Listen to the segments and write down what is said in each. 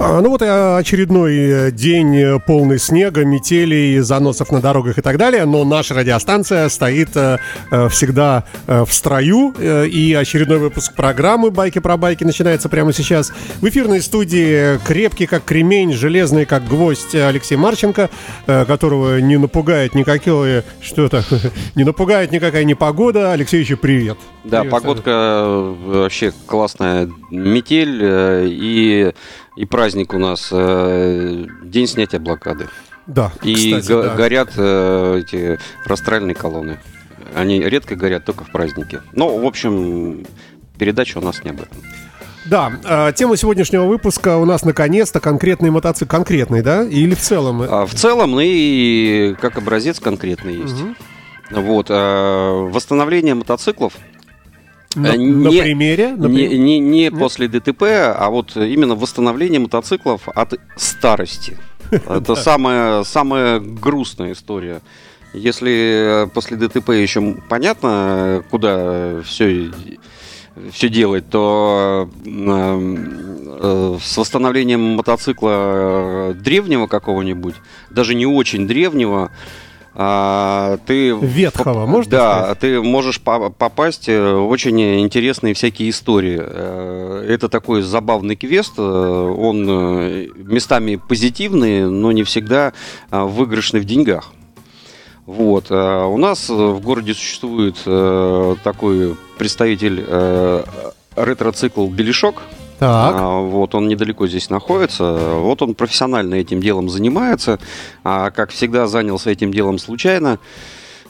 А, ну вот и очередной э, день э, полный снега, метелей, заносов на дорогах и так далее, но наша радиостанция стоит э, э, всегда э, в строю, э, и очередной выпуск программы «Байки про байки» начинается прямо сейчас. В эфирной студии крепкий как кремень, железный как гвоздь Алексей Марченко, э, которого не напугает никакое, что это, не напугает никакая непогода. Алексеевич, привет. Да, Привет, погодка вообще классная. Метель э, и, и праздник у нас. э, День снятия блокады. Да, И кстати, го- да. горят э, эти растральные колонны. Они редко горят только в праздники. Ну, в общем, передача у нас не об этом. Да, э, тема сегодняшнего выпуска у нас наконец-то конкретный мотоцикл. Конкретный, да? Или в целом? А в целом, ну и как образец конкретный есть. Мгм. Вот. э, Восстановление мотоциклов На, э, на не- примере? на Не, не, не Нет? после ДТП, а вот именно восстановление мотоциклов от старости. Это самая, самая грустная история. Если э, после ДТП еще понятно, куда все, все делать, то э, с восстановлением мотоцикла э, древнего какого-нибудь, даже не очень древнего, а, ты Ветхого, можно да, сказать? ты можешь по- попасть э, в очень интересные всякие истории. Э, Это такой забавный квест. э, Он э, местами позитивный, но не всегда э, выигрышный в деньгах. Вот. э, У нас э, в городе существует э, такой представитель э, ретроцикл «Белешок». Так, А, Вот он недалеко здесь находится. Вот он профессионально этим делом занимается. А как всегда занялся этим делом случайно.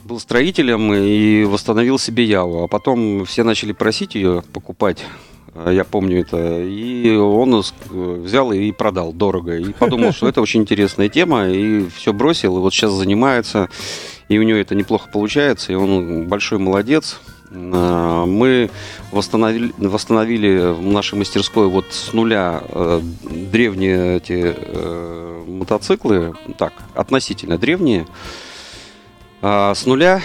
Был строителем и восстановил себе Яву. А потом все начали просить ее покупать. А, Я помню это. И он с- взял и продал дорого. И подумал, что это очень интересная тема. И все бросил. И вот сейчас занимается. И у него это неплохо получается. И он большой молодец. А, Мы восстановили, восстановили в нашей мастерской вот с нуля э, древние эти э, мотоциклы, так, относительно древние. А, с нуля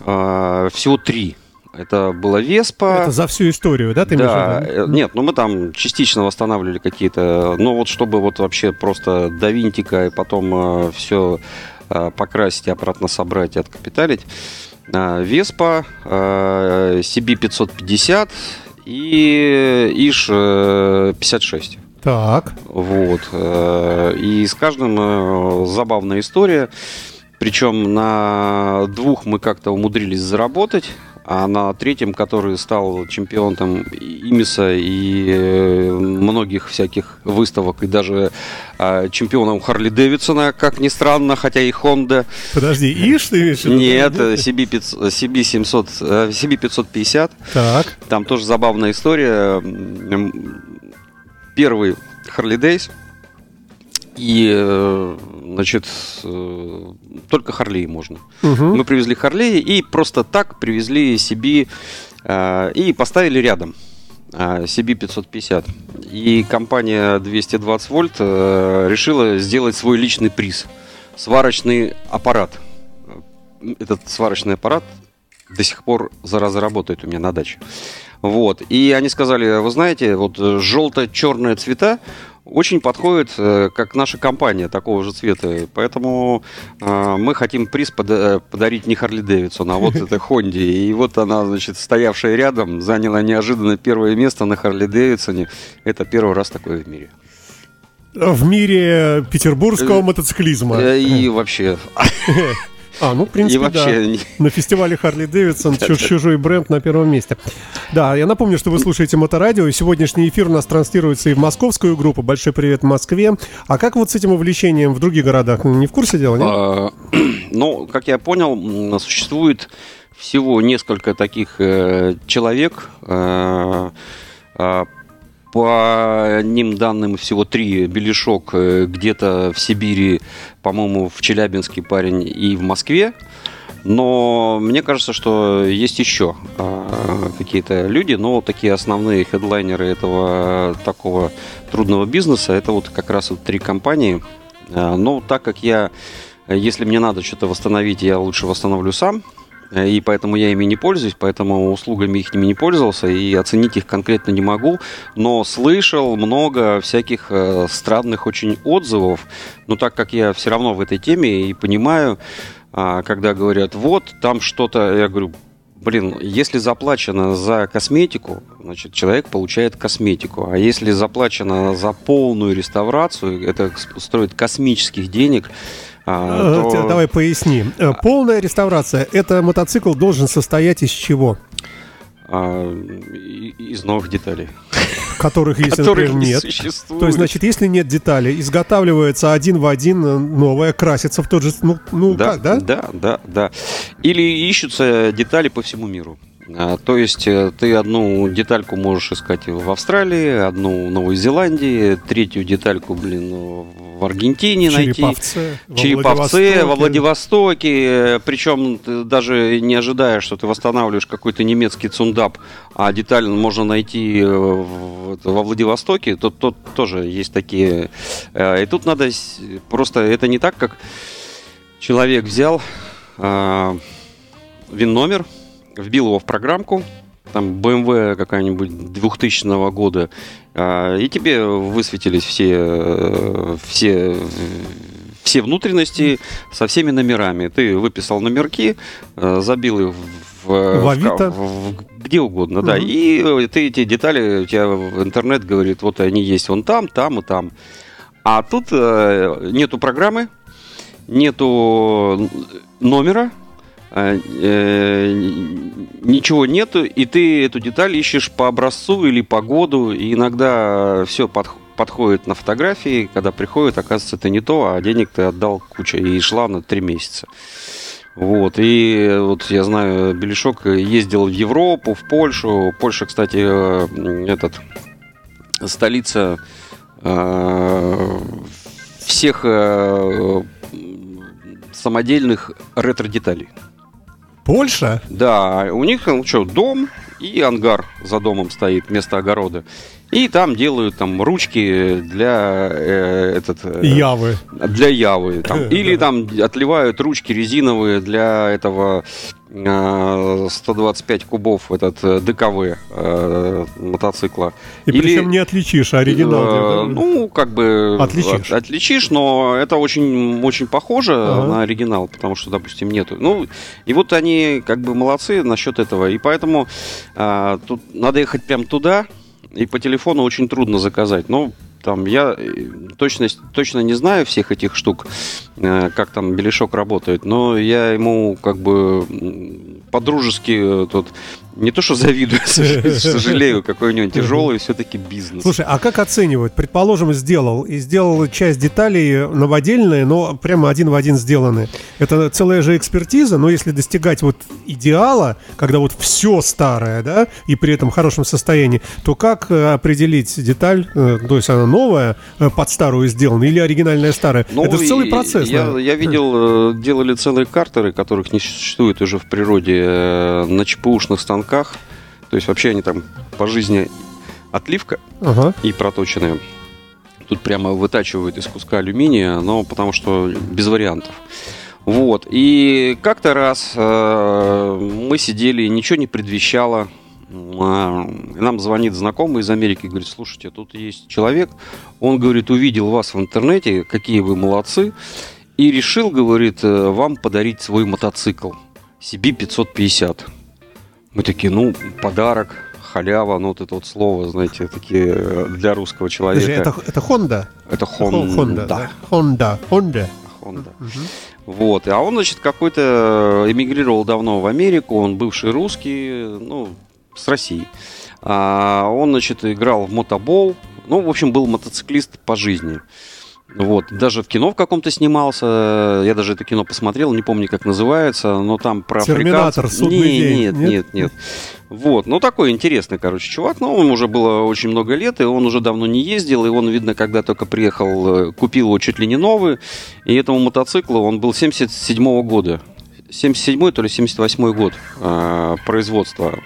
а, всего три. Это была Веспа. это за всю историю, да, ты имеешь Да, в э, нет, ну мы там частично восстанавливали какие-то, ну вот чтобы вот вообще просто до винтика и потом все покрасить, обратно собрать и откапиталить. А, Веспа, э, CB550 и ИШ э, 56. Так, Вот. э, И с каждым э, забавная история. Причем на двух мы как-то умудрились заработать, а на третьем, который стал чемпионом Имиса и э, многих всяких выставок, и даже э, чемпионом Харли Дэвидсона, как ни странно, хотя и Honda. подожди, ишь ты имеешь? Нет, CB, 500, CB 700, э, CB 550. Так, Там тоже забавная история. Первый Харли Дейс. И, э, значит, э, только Харлей можно. мгм. Мы привезли Харлей и просто так привезли CB э, и поставили рядом. э, CB 550. И компания 220 вольт решила сделать свой личный приз. Сварочный аппарат. Этот сварочный аппарат до сих пор зараза работает у меня на даче. Вот. И они сказали, вы знаете, вот желто-черные цвета очень подходят, э, как наша компания такого же цвета. Поэтому э, мы хотим приз пода- подарить не Харли Дэвидсон, а вот это Хонде. И вот она, значит, стоявшая рядом, заняла неожиданно первое место на Харли Дэвидсоне. Это первый раз такое в мире. в мире петербургского мотоциклизма. Э, И вообще, А, ну, в и принципе, да. вообще не- На фестивале Харли Дэвидсон чужой бренд на первом месте. Да, я напомню, что вы слушаете Моторадио, и сегодняшний эфир у нас транслируется и в московскую группу. Большой привет Москве. А как вот с этим увлечением в других городах? Не в курсе дела, нет? А, Ну, как я понял, существует всего несколько таких э, человек. По одним данным всего три. Белешок э, где-то в Сибири, по-моему, в Челябинске парень и в Москве. Но мне кажется, что есть еще а, какие-то люди, но такие основные хедлайнеры этого такого трудного бизнеса, это вот как раз вот три компании. А, но так как я, если мне надо что-то восстановить, я лучше восстановлю сам, и поэтому я ими не пользуюсь, поэтому услугами их не пользовался и оценить их конкретно не могу, но слышал много всяких э, странных очень отзывов, но так как я все равно в этой теме и понимаю, а, когда говорят, вот там что-то, я говорю, блин, если заплачено за косметику, значит, человек получает косметику. А если заплачено за полную реставрацию, это стоит космических денег, то... Давай поясни. Э, полная реставрация. Это мотоцикл должен состоять из чего? А, из новых деталей. Которых, если, Которых например, нет. Существует. То есть, значит, если нет деталей, изготавливается один в один э, новое, красится в тот же... Ну, ну да, как, да? Да, да, да. Или ищутся детали по всему миру. А, то есть э, ты одну детальку можешь искать в Австралии, одну в Новой Зеландии, третью детальку, блин, в Аргентине Череповце, найти. Череповце, во Владивостоке. Причем ты даже не ожидаешь, что ты восстанавливаешь какой-то немецкий цундап, а деталь можно найти э, во Владивостоке. Тут, тут тоже есть такие. Э, и тут надо просто... Это не так, как человек взял вин номер, вбил его в программку, там BMW какая-нибудь 2000 года, а, и тебе высветились все, все, все внутренности со всеми номерами. Ты выписал номерки, а, забил их в, в, Авито? в, в где угодно, угу. да. И ты эти детали, у тебя в интернет говорит, вот они есть вон там, там и там. А тут э, нету программы, нету номера, э, ничего нету, и ты эту деталь ищешь по образцу или по году, и иногда все под, подходит на фотографии, когда приходит, оказывается, это не то, а денег ты отдал куча, и шла на три месяца. Вот, и вот я знаю, Белешок ездил в Европу, в Польшу. Польша, кстати, э, этот, столица э, всех э, самодельных ретро-деталей. Польша? Да, у них, ну что, дом и ангар за домом стоит вместо огорода. И там делают там ручки для э, этот э, Явы. Для Явы. Там. Или там отливают ручки резиновые для этого 125 э, кубов этот э, ДКВ э, мотоцикла. И Или, причем не отличишь оригинал. Э, ну, как бы... Отличишь. От, отличишь, но это очень, очень похоже ага. на оригинал, потому что, допустим, нету. Ну, и вот они как бы молодцы насчет этого. И поэтому э, тут надо ехать прям туда, и по телефону очень трудно заказать. Но там я э, точно, точно не знаю всех этих штук, э, как там Белешок работает, но я ему как бы по-дружески тут не то что завидую, сожалею, какой у него тяжелый все-таки бизнес. Слушай, а как оценивать? Предположим, сделал, и сделал часть деталей новодельные, но прямо один в один сделаны. Это целая же экспертиза, но если достигать вот идеала, когда вот все старое, да, и при этом в хорошем состоянии, то как э, определить деталь, э, то есть она новая, э, под старую сделана, или оригинальная старая? Ну, Это целый процесс. Я, я видел, делали целые картеры, которых не существует уже в природе, на ЧПУшных станках станках. То есть вообще они там по жизни отливка ага. и проточенные. Тут прямо вытачивают из куска алюминия, но потому что без вариантов. Вот. И как-то раз э, мы сидели, ничего не предвещало. Э, нам звонит знакомый из Америки, говорит, слушайте, тут есть человек, он, говорит, увидел вас в интернете, какие вы молодцы, и решил, говорит, э, вам подарить свой мотоцикл CB550. Мы такие, ну, подарок, халява, ну вот это вот слово, знаете, такие э, для русского человека. Это, это Honda? Это Honda. Honda, да. Honda. Honda. Honda. Угу. Вот. А он, значит, какой-то эмигрировал давно в Америку, он бывший русский, ну, с России. А он, значит, играл в мотобол, ну, в общем, был мотоциклист по жизни. Вот, даже в кино в каком-то снимался. Я даже это кино посмотрел, не помню, как называется, но там про Терминатор, африканцев. судный не, день. Нет, нет, нет, Вот, ну такой интересный, короче, чувак. Но ему уже было очень много лет, и он уже давно не ездил, и он, видно, когда только приехал, э, купил его чуть ли не новый. И этому мотоциклу он был 77 -го года. 77 то ли 78 год э, производства.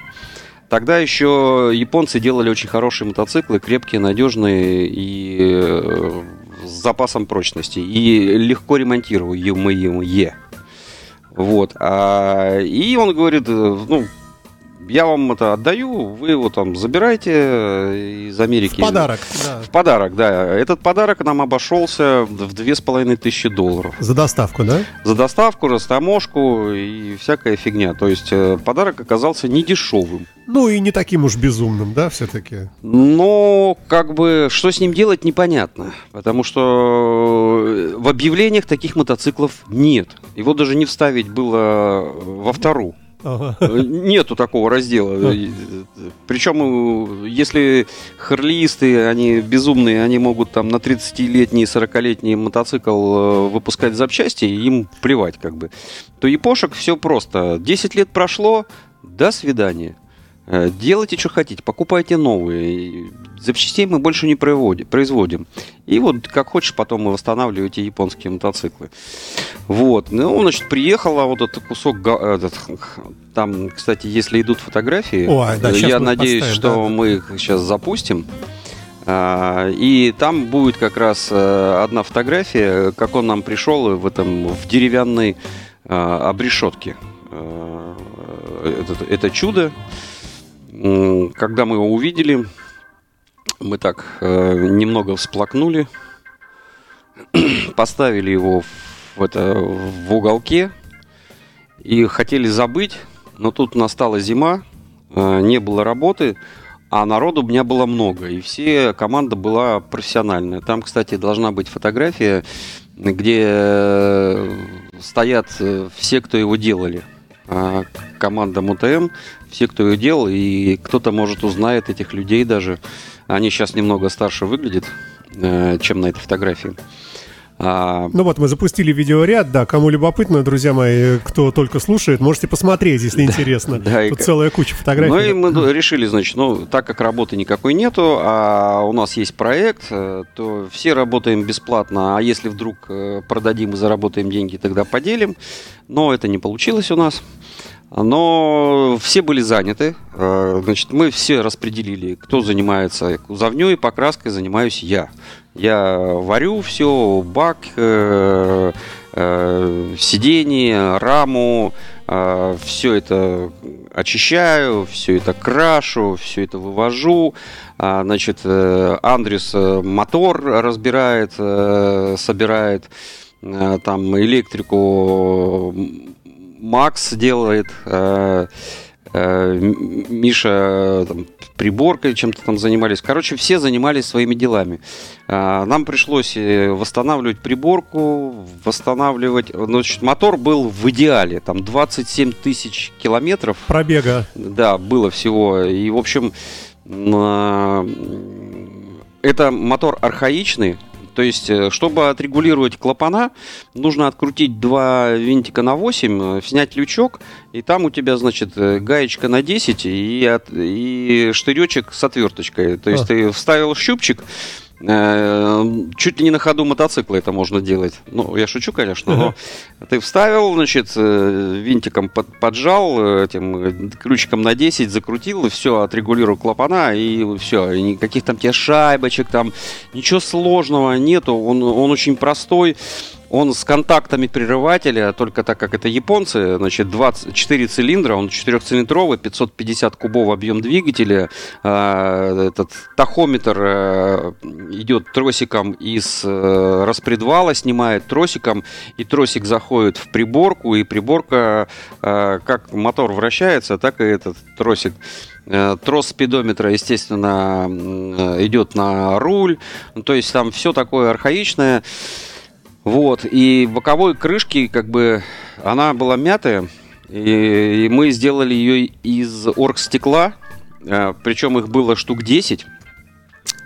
Тогда еще японцы делали очень хорошие мотоциклы, крепкие, надежные и э, с запасом прочности. И легко ремонтируемые. Вот. А, и он говорит, э, ну, я вам это отдаю, вы его там забирайте э, из Америки. В подарок, да. В подарок, да. Этот подарок нам обошелся в две с половиной тысячи долларов. За доставку, да? За доставку, растаможку и всякая фигня. То есть э, подарок оказался не дешевым. Ну и не таким уж безумным, да, все-таки? Но, как бы, что с ним делать, непонятно. Потому что э, в объявлениях таких мотоциклов нет. Его даже не вставить было во вторую. Ага. Нету такого раздела. Причем, если харлисты, они безумные, они могут там на 30-летний, 40-летний мотоцикл э, выпускать запчасти, им плевать как бы. То япошек все просто. 10 лет прошло, до свидания. Э, делайте, что хотите, покупайте новые. Запчастей мы больше не производим. И вот как хочешь, потом мы восстанавливаете японские мотоциклы. Вот. Ну, значит, приехала вот этот кусок... Этот, там, кстати, если идут фотографии, Ой, да, я надеюсь, что да, мы их сейчас запустим. А, и там будет как раз э, одна фотография, как он нам пришел в этом в деревянной обрешетке. Э, это, это чудо. Когда мы его увидели, мы так э, немного всплакнули, поставили его в, это, в уголке и хотели забыть, но тут настала зима, э, не было работы, а народу у меня было много, и все команда была профессиональная. Там, кстати, должна быть фотография, где э, стоят э, все, кто его делали. А, команда МУТМ, все, кто ее делал, и кто-то, может, узнает этих людей даже. Они сейчас немного старше выглядят, э, чем на этой фотографии. А... Ну вот, мы запустили видеоряд, да, кому любопытно, друзья мои, кто только слушает, можете посмотреть, если интересно. Да, Тут и... целая куча фотографий. Ну и мы решили, значит, ну, так как работы никакой нету, а у нас есть проект, э, то все работаем бесплатно, а если вдруг э, продадим и заработаем деньги, тогда поделим. Но это не получилось у нас. Но все были заняты. Э, значит, мы все распределили, кто занимается кузовней, покраской занимаюсь я. Я варю все, бак, э, э, сиденье, раму, э, все это очищаю, все это крашу, все это вывожу. А, значит, Андрес мотор разбирает, собирает там электрику Макс делает, э, э, Миша там, приборкой чем-то там занимались. Короче, все занимались своими делами. Э, нам пришлось э, восстанавливать приборку, восстанавливать... Значит, мотор был в идеале, там 27 тысяч километров. Пробега. Да, было всего. И, в общем, э, это мотор архаичный, то есть, э, чтобы отрегулировать клапана, нужно открутить два винтика на 8, э, снять лючок, и там у тебя, значит, э, гаечка на 10 и, от, и штыречек с отверточкой. То есть, а. ты вставил щупчик, чуть ли не на ходу мотоцикла это можно делать. Ну, я шучу, конечно, но ты вставил, значит, э, винтиком под, поджал, э, этим ключиком на 10 закрутил, и все, отрегулировал клапана, и все. И никаких там тебе шайбочек, там ничего сложного нету. Он, он очень простой. Он с контактами прерывателя, только так как это японцы, значит, 24 цилиндра, он четырехцилиндровый, 550 кубов объем двигателя, э, этот тахометр э, идет тросиком из э, распредвала, снимает тросиком, и тросик заходит в приборку, и приборка, э, как мотор вращается, так и этот тросик Трос спидометра, естественно, идет на руль. То есть там все такое архаичное. Вот, и боковой крышки, как бы, она была мятая, и, и мы сделали ее из оргстекла, э, причем их было штук 10,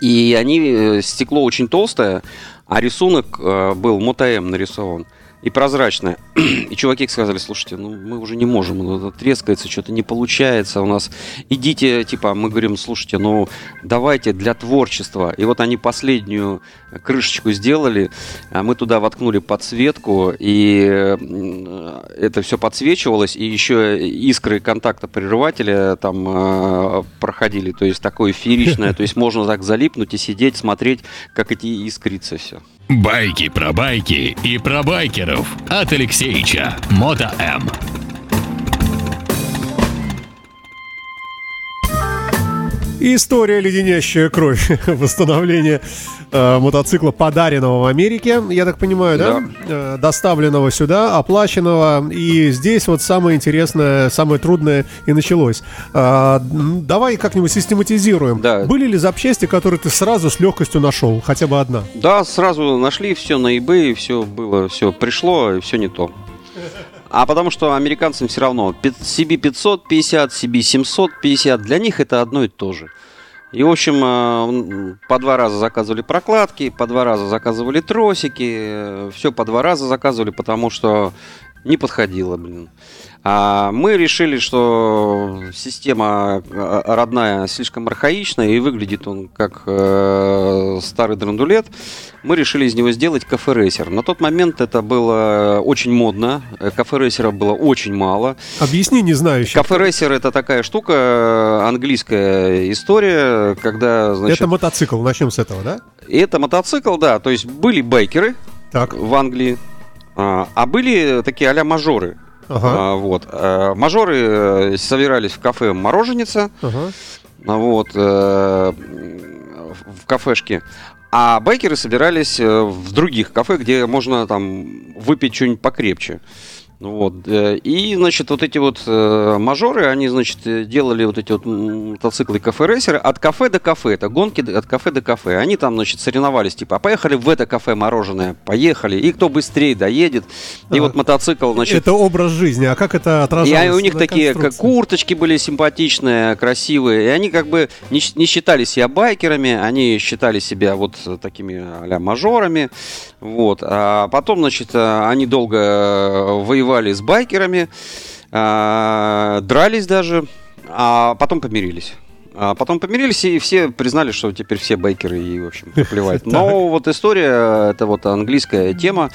и они, э, стекло очень толстое, а рисунок э, был МОТМ нарисован. И прозрачная. И чуваки сказали, слушайте, ну мы уже не можем, ну, это трескается, что-то не получается у нас. Идите, типа, мы говорим, слушайте, ну давайте для творчества. И вот они последнюю крышечку сделали, а мы туда воткнули подсветку, и э, это все подсвечивалось, и еще искры контакта прерывателя там э, проходили, то есть такое фееричное, то есть можно так залипнуть и сидеть, смотреть, как эти искрится все. Байки про байки и про байкеров от Алексеича Мото М. История леденящая кровь. Восстановление э, мотоцикла, подаренного в Америке, я так понимаю, да? Да. Э, доставленного сюда, оплаченного. И здесь вот самое интересное, самое трудное и началось. Э, давай как-нибудь систематизируем. Да. Были ли запчасти, которые ты сразу с легкостью нашел? Хотя бы одна. Да, сразу нашли все на eBay, все было, все пришло, и все не то. А потому что американцам все равно пи- CB550, CB750, для них это одно и то же. И, в общем, э, по два раза заказывали прокладки, по два раза заказывали тросики, все по два раза заказывали, потому что не подходило, блин. А мы решили, что система э, родная слишком архаичная и выглядит он как э, старый драндулет. Мы решили из него сделать кафе-рейсер. На тот момент это было очень модно. Э, Кафе-рейсера было очень мало. Объясни не знающим. Кафе-рейсер это такая штука, английская история, когда, значит, Это мотоцикл, начнем с этого, да? это мотоцикл, да, то есть были байкеры Так, в Англии, а а были такие а-ля мажоры. Ага, А, вот. А, Мажоры э, собирались в кафе «Мороженица», ага. вот, э, в кафешке. А байкеры собирались э, в других кафе, где можно там выпить что-нибудь покрепче. Ну Вот. э, И, значит, вот эти вот э, мажоры, они, значит, э, делали вот эти вот мотоциклы кафе-рейсеры от кафе до кафе. Это гонки от кафе до кафе. Они там, значит, соревновались, типа, а поехали в это кафе мороженое, поехали. И кто быстрее доедет. И А, вот мотоцикл, значит, это образ жизни, а как это и отражалось у них такие как курточки были симпатичные, красивые. И они как бы не, не считали себя байкерами, они считали себя вот такими а мажорами. Вот. А потом, значит, они долго э, воевали с байкерами, а, дрались даже, а потом помирились. А потом помирились, и все признали, что теперь все байкеры, и, в общем, плевать. Но вот история, это вот английская тема.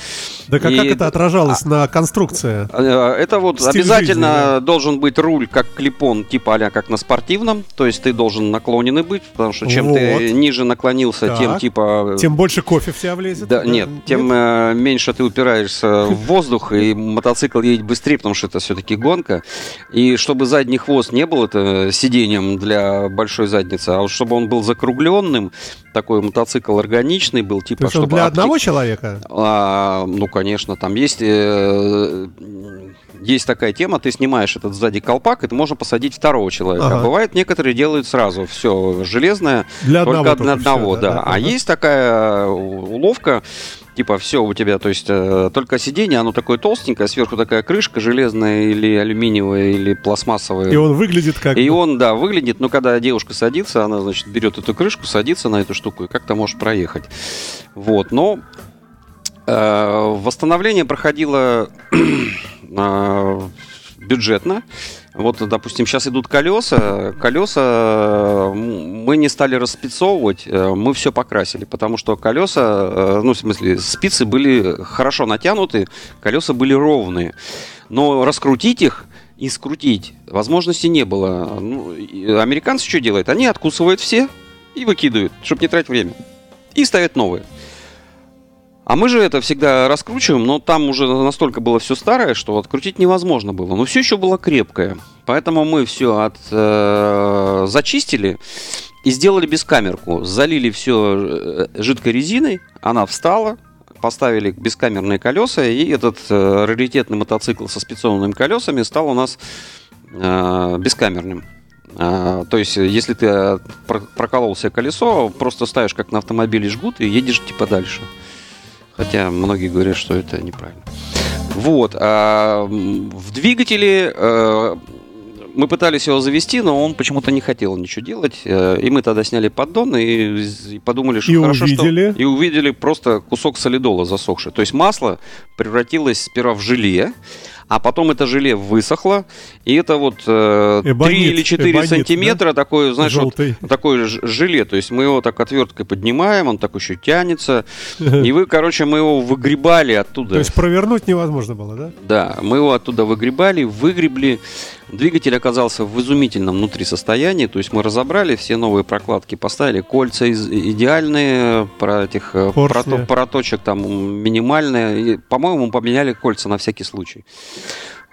Да как, И- как это отражалось на конструкции? Э, Это вот Стиль обязательно жизни, да. должен быть руль как клипон, типа а как на спортивном. То есть ты должен наклоненный быть, потому что чем Вот. ты ниже наклонился, Так. тем типа... э, Тем больше кофе в тебя влезет? да, нет, тем э, меньше ты упираешься в воздух, и мотоцикл едет быстрее, потому что это все-таки гонка. И чтобы задний хвост не был это сиденьем для большой задницы, а вот чтобы он был закругленным, такой мотоцикл органичный был, типа... То есть чтобы для обти- одного человека? а, ну, конечно, там есть, э, есть такая тема, ты снимаешь этот сзади колпак, и ты можно посадить второго человека. Ага. А бывает, некоторые делают сразу все железное, Для только одного для одного, да, да. да, А ага. есть такая уловка, типа все у тебя, то есть э, только сиденье, оно такое толстенькое, сверху такая крышка железная или алюминиевая, или пластмассовая. И он выглядит как... И он, да, выглядит, но когда девушка садится, она, значит, берет эту крышку, садится на эту штуку и как-то может проехать. Вот, но э, восстановление проходило э, бюджетно. Вот, допустим, сейчас идут колеса. Колеса мы не стали распицовывать, э, мы все покрасили, потому что колеса, э, ну, в смысле, спицы были хорошо натянуты, колеса были ровные. Но раскрутить их и скрутить возможности не было. Ну, американцы что делают? Они откусывают все и выкидывают, чтобы не тратить время. И ставят новые. А мы же это всегда раскручиваем, но там уже настолько было все старое, что открутить невозможно было. Но все еще было крепкое. Поэтому мы все от, э, зачистили и сделали бескамерку. Залили все жидкой резиной, она встала, поставили бескамерные колеса, и этот э, раритетный мотоцикл со спецованными колесами стал у нас э, бескамерным. А, то есть, если ты э, про- проколол себе колесо, просто ставишь как на автомобиле жгут и едешь типа дальше. Хотя многие говорят, что это неправильно. Вот. а, в двигателе э, мы пытались его завести, но он почему-то не хотел ничего делать. Э, и мы тогда сняли поддон и, и подумали, что И хорошо, увидели? что... И увидели просто кусок солидола засохший. То есть масло превратилось сперва в желе, а потом это желе высохло, и это вот э, Эбонит, 3 или 4 эбонит, сантиметра такое, знаешь, вот Желтый. ж- желе. То есть мы его так отверткой поднимаем, он так еще тянется. И вы, короче, мы его выгребали оттуда. То есть провернуть невозможно было, да? Да, мы его оттуда выгребали, выгребли. Двигатель оказался в изумительном внутри состоянии. То есть мы разобрали все новые прокладки, поставили кольца из- идеальные, про этих э, прото- проточек там минимальные. По-моему, поменяли кольца на всякий случай.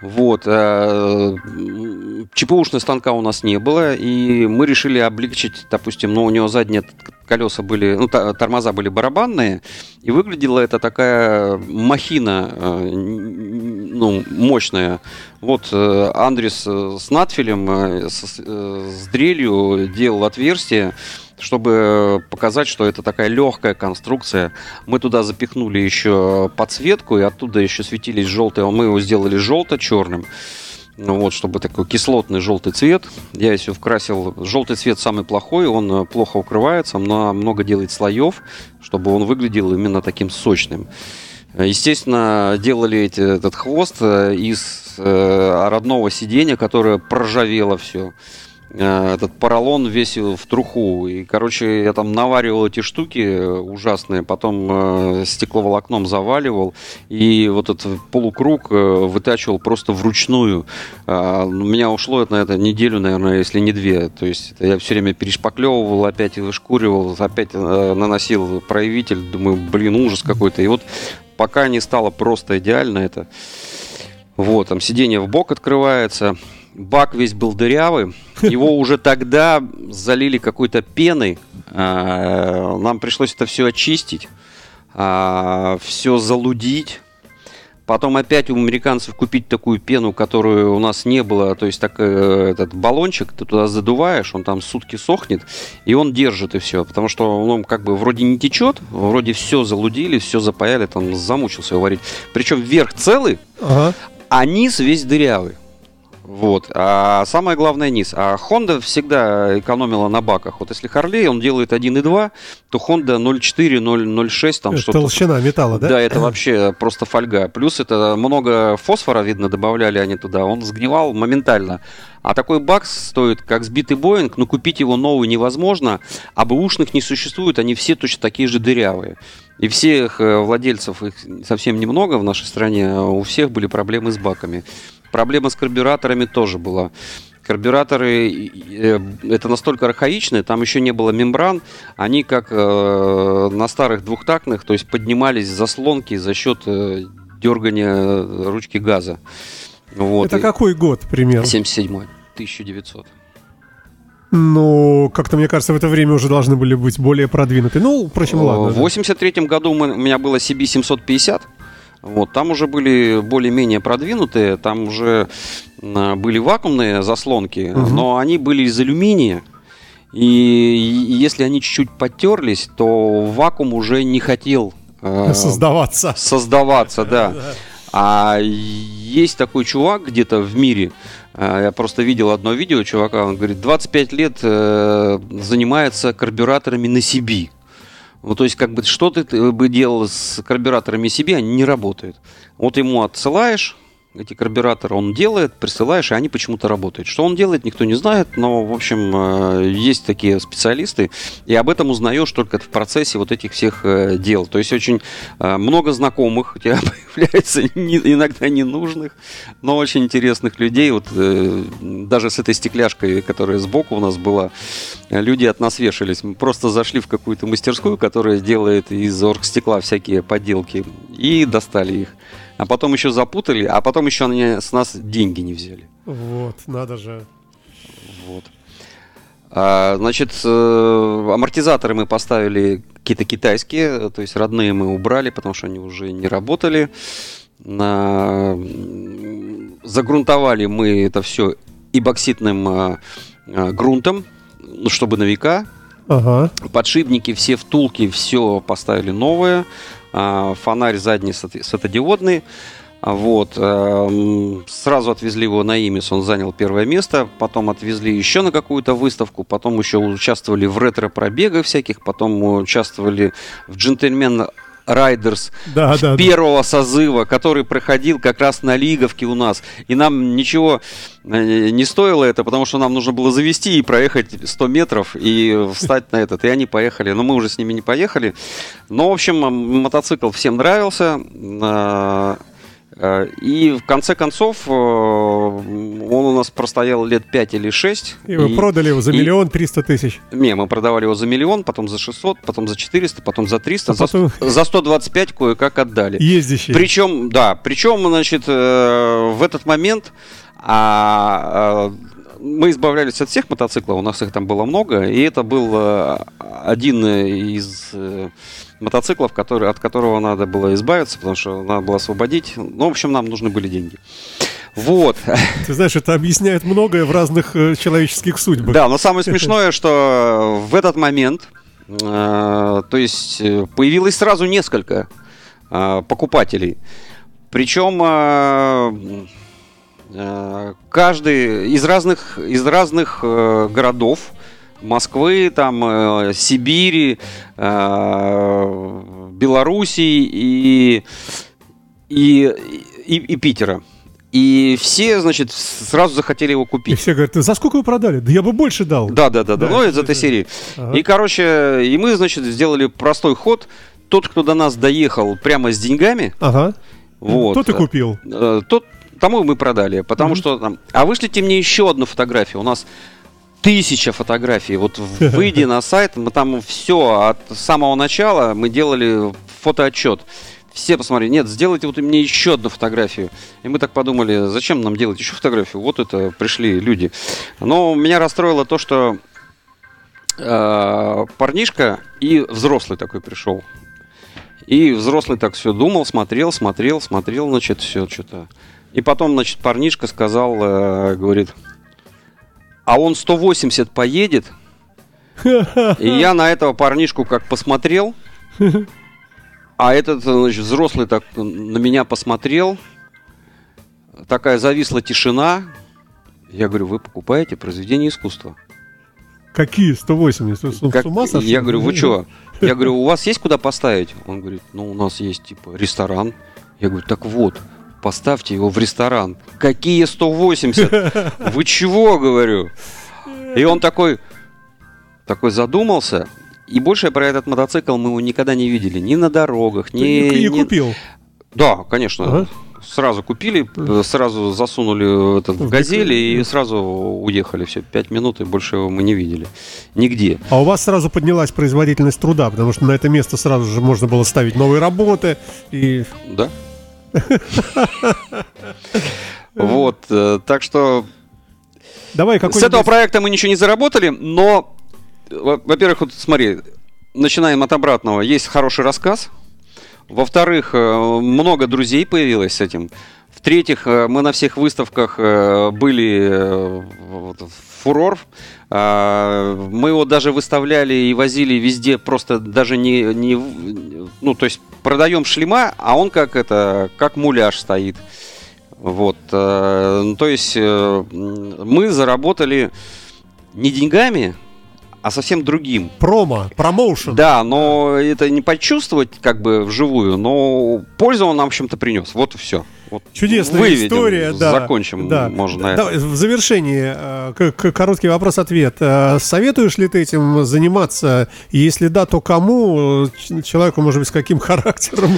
Вот. э, м, ЧПУшного станка у нас не было, и мы решили облегчить, допустим, ну, у него задние колеса были, ну, тормоза были барабанные, и выглядела это такая махина, э, ну, мощная. Вот э, Андрес с надфилем, с, с дрелью делал отверстие, чтобы показать, что это такая легкая конструкция. Мы туда запихнули еще подсветку, и оттуда еще светились желтые. Мы его сделали желто-черным. Ну вот, чтобы такой кислотный желтый цвет. Я еще вкрасил. Желтый цвет самый плохой, он э, плохо укрывается, но много делает слоев, чтобы он выглядел именно таким сочным. Естественно, делали эти, этот хвост э, из э, родного сиденья, которое проржавело все. Этот поролон весь в труху. И, короче, я там наваривал эти штуки э, ужасные, потом э, стекловолокном заваливал, и вот этот полукруг э, вытачивал просто вручную. А, У меня ушло на это неделю, наверное, если не две. То есть я все время перешпаклевывал, опять вышкуривал, опять э, наносил проявитель. Думаю, блин, ужас какой-то. И вот пока не стало просто идеально это. Вот, там сиденье в бок открывается. Бак весь был дырявый. Его уже тогда залили какой-то пеной. А, Нам пришлось это все очистить, все залудить. Потом опять у американцев купить такую пену, которую у нас не было. То есть так, э, этот баллончик ты туда задуваешь, он там сутки сохнет, и он держит и все. Потому что он как бы вроде не течет, вроде все залудили, все запаяли, там замучился его варить. Причем верх целый, Ага. а низ весь дырявый. Вот. А самое главное низ. А Honda всегда экономила на баках. Вот если Harley, он делает 1.2, то Honda 0.4, 0.06, там что-то. Толщина металла, да? Да, это вообще просто фольга. Плюс это много фосфора, видно, добавляли они туда. Он сгнивал моментально. А такой бак стоит, как сбитый Боинг, но купить его новый невозможно, а бэушных не существует, они все точно такие же дырявые. И всех э, владельцев, их совсем немного в нашей стране, у всех были проблемы с баками. Проблема с карбюраторами тоже была. Карбюраторы, э, это настолько архаичные, там еще не было мембран, они как э, на старых двухтактных, то есть поднимались заслонки за счет э, дергания ручки газа. Вот. Это И- какой год примерно? 77 1900. Ну, как-то, мне кажется, в это время уже должны были быть более продвинуты. Ну, впрочем, ладно. В да. 83 году мы- у меня было CB750. Вот, там уже были более-менее продвинутые, там уже были вакуумные заслонки, Мгм. но они были из алюминия. И, если они чуть-чуть потерлись, то вакуум уже не хотел э, Создаваться. создаваться, да. А есть такой чувак где-то в мире, э, я просто видел одно видео чувака, он говорит, 25 лет э, занимается карбюраторами на себе. Ну, то есть, как бы, что ты ты бы делал с карбюраторами себе, они не работают. Вот ему отсылаешь эти карбюраторы, он делает, присылаешь, и они почему-то работают. Что он делает, никто не знает, но, в общем, э, есть такие специалисты, и об этом узнаешь только в процессе вот этих всех э, дел. То есть, очень э, много знакомых у тебя появляется, иногда ненужных, но очень интересных людей. Вот даже с этой стекляшкой, которая сбоку у нас была, люди от нас вешались. Мы просто зашли в какую-то мастерскую, которая делает из оргстекла всякие подделки, и достали их. А потом еще запутали, а потом еще они с нас деньги не взяли. Вот, надо же. Вот. А, значит, э, амортизаторы мы поставили какие-то китайские, то есть родные мы убрали, потому что они уже не работали. На... Загрунтовали мы это все эбоксидным а, а, грунтом, ну, чтобы на века. Ага. Подшипники все втулки, все поставили новое. А, Фонарь задний свето- светодиодный. А Вот. эм, Сразу отвезли его на Имис, он занял первое место. Потом отвезли еще на какую-то выставку. Потом еще участвовали в ретро-пробегах всяких. Потом участвовали в джентльмен Райдерс Да, да, да. первого созыва, который проходил как раз на Лиговке у нас. И нам ничего э, не стоило это, потому что нам нужно было завести и проехать 100 метров и встать на этот. И они поехали. Но мы уже с ними не поехали. Но, в общем, мотоцикл всем нравился. Э, И в конце концов э, он у нас простоял лет 5 или 6. И вы продали его за и- миллион триста тысяч. Не, мы продавали его за миллион, потом за 600, потом за 400, потом за 300, А за, потом- за 125 кое-как отдали. Ездящий. Причем, да, причем, значит, э, в этот момент а, а, мы избавлялись от всех мотоциклов, у нас их там было много, и это был один из мотоциклов, который, от которого надо было избавиться, потому что надо было освободить. Ну, в общем, нам нужны были деньги. Вот. Ты знаешь, это объясняет многое в разных э, человеческих судьбах. Да, но самое смешное, что в этот момент, э, то есть э, появилось сразу несколько э, покупателей. Причем э, э, каждый из разных, из разных городов, Москвы, там, э, Сибири, э, Белоруссии и, и, и, и Питера. И все, значит, сразу захотели его И купить. все говорят, за сколько вы продали? Да я бы больше дал. Да, да, да, да. Да, Ну, из этой серии. Ага. И, короче, и мы, значит, сделали простой ход. Тот, кто до нас доехал прямо с деньгами, Ага. вот. Ты купил? э, Тот, тому мы продали, потому Мгм. что там. А вышлите мне еще одну фотографию. У нас тысяча фотографий. Вот выйди на сайт, мы там все от самого начала мы делали фотоотчет. Все посмотрели, нет, сделайте вот мне еще одну фотографию. И мы так подумали, зачем нам делать еще фотографию? Вот это пришли люди. Но меня расстроило то, что э, парнишка и взрослый такой пришел. И взрослый так все думал, смотрел, смотрел, смотрел, значит, все что-то. И потом, значит, парнишка сказал, э, говорит, а он 180 поедет. И я на этого парнишку как посмотрел, а этот, значит, взрослый так на меня посмотрел. Такая зависла тишина. Я говорю, вы покупаете произведение искусства. Какие 180? Вы с- Как- с ума сошли? Я говорю, вы что? Я говорю, у вас есть куда поставить? Он говорит, ну у нас есть типа ресторан. Я говорю, так вот, поставьте его в ресторан. Какие 180? Вы чего, говорю? И он такой, такой задумался. И больше про этот мотоцикл мы его никогда не видели. Ни на дорогах, ни... И, и ни- купил. Да, конечно. Ага. Сразу купили, э, сразу засунули этот в В газели и сразу уехали. Все, пять минут, и больше его мы не видели. Нигде. А у вас сразу поднялась производительность труда, потому что на это место сразу же можно было ставить новые работы. И Да. Вот, э, так что давай с этого проекта мы ничего не заработали, но, во- во-первых, вот смотри, начинаем от обратного. Есть хороший рассказ. Во-вторых, э, много друзей появилось с этим. В-третьих, э, мы на всех выставках э, были э, фурор. А, Мы его даже выставляли и возили везде, просто даже не, не ну, то есть продаем шлема, а он как это, как муляж стоит. Вот, ну, то есть мы заработали не деньгами, а совсем другим. Промо, промоушен. Да, но это не почувствовать как бы вживую, но пользу он нам в общем-то принес. Вот и все. Вот Чудесная выведем, история, да. Закончим, да. можно Да. В завершении э, короткий вопрос-ответ. Э, Советуешь ли ты этим заниматься? Если да, то кому? Человеку, может быть, с каким характером?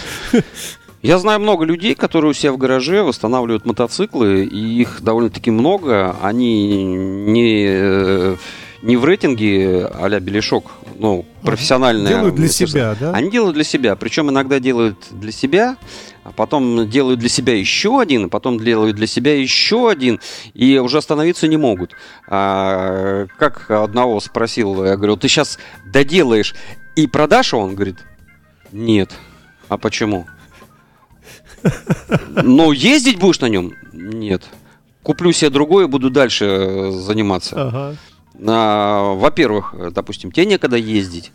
Я знаю много людей, которые у себя в гараже восстанавливают мотоциклы, и их довольно-таки много. Они не, э, не в рейтинге а-ля Белешок, ну, профессиональные. Делают для себя, да? Они делают для себя, причем иногда делают для себя, а потом делают для себя еще один, а потом делают для себя еще один, и уже остановиться не могут. А, как одного спросил, я говорю, ты сейчас доделаешь и продашь, он говорит, нет. А почему? Ну, ездить будешь на нем? Нет. Куплю себе другое буду дальше э, заниматься. Ага. А, Во-первых, э, допустим, тебе некогда ездить.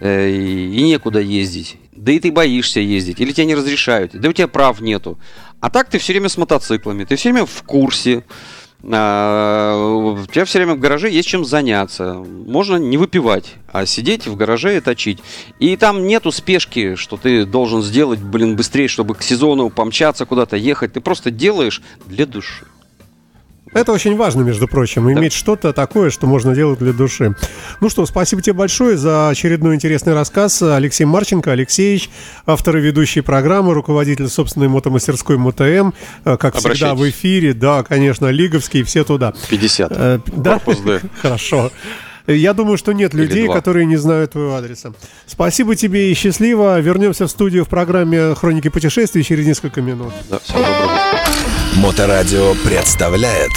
Э, и некуда ездить, да и ты боишься ездить, или тебе не разрешают, да у тебя прав нету. А так ты все время с мотоциклами, ты все время в курсе, а, у тебя все время в гараже есть чем заняться. Можно не выпивать, а сидеть в гараже и точить. И там нету спешки, что ты должен сделать, блин, быстрее, чтобы к сезону помчаться куда-то ехать. Ты просто делаешь для души. Это очень важно, между прочим, да. иметь что-то такое, что можно делать для души. Ну что, спасибо тебе большое за очередной интересный рассказ. Алексей Марченко, Алексеевич, автор и ведущий программы, руководитель собственной мотомастерской МОТМ, э, как всегда в эфире, да, конечно, Лиговский, все туда. 50. Э, да? Корпус Д. Хорошо. Я думаю, что нет людей, которые не знают твоего адреса. Спасибо тебе и счастливо. Вернемся в студию в программе «Хроники путешествий» через несколько минут. Да, всего доброго. Моторадио представляет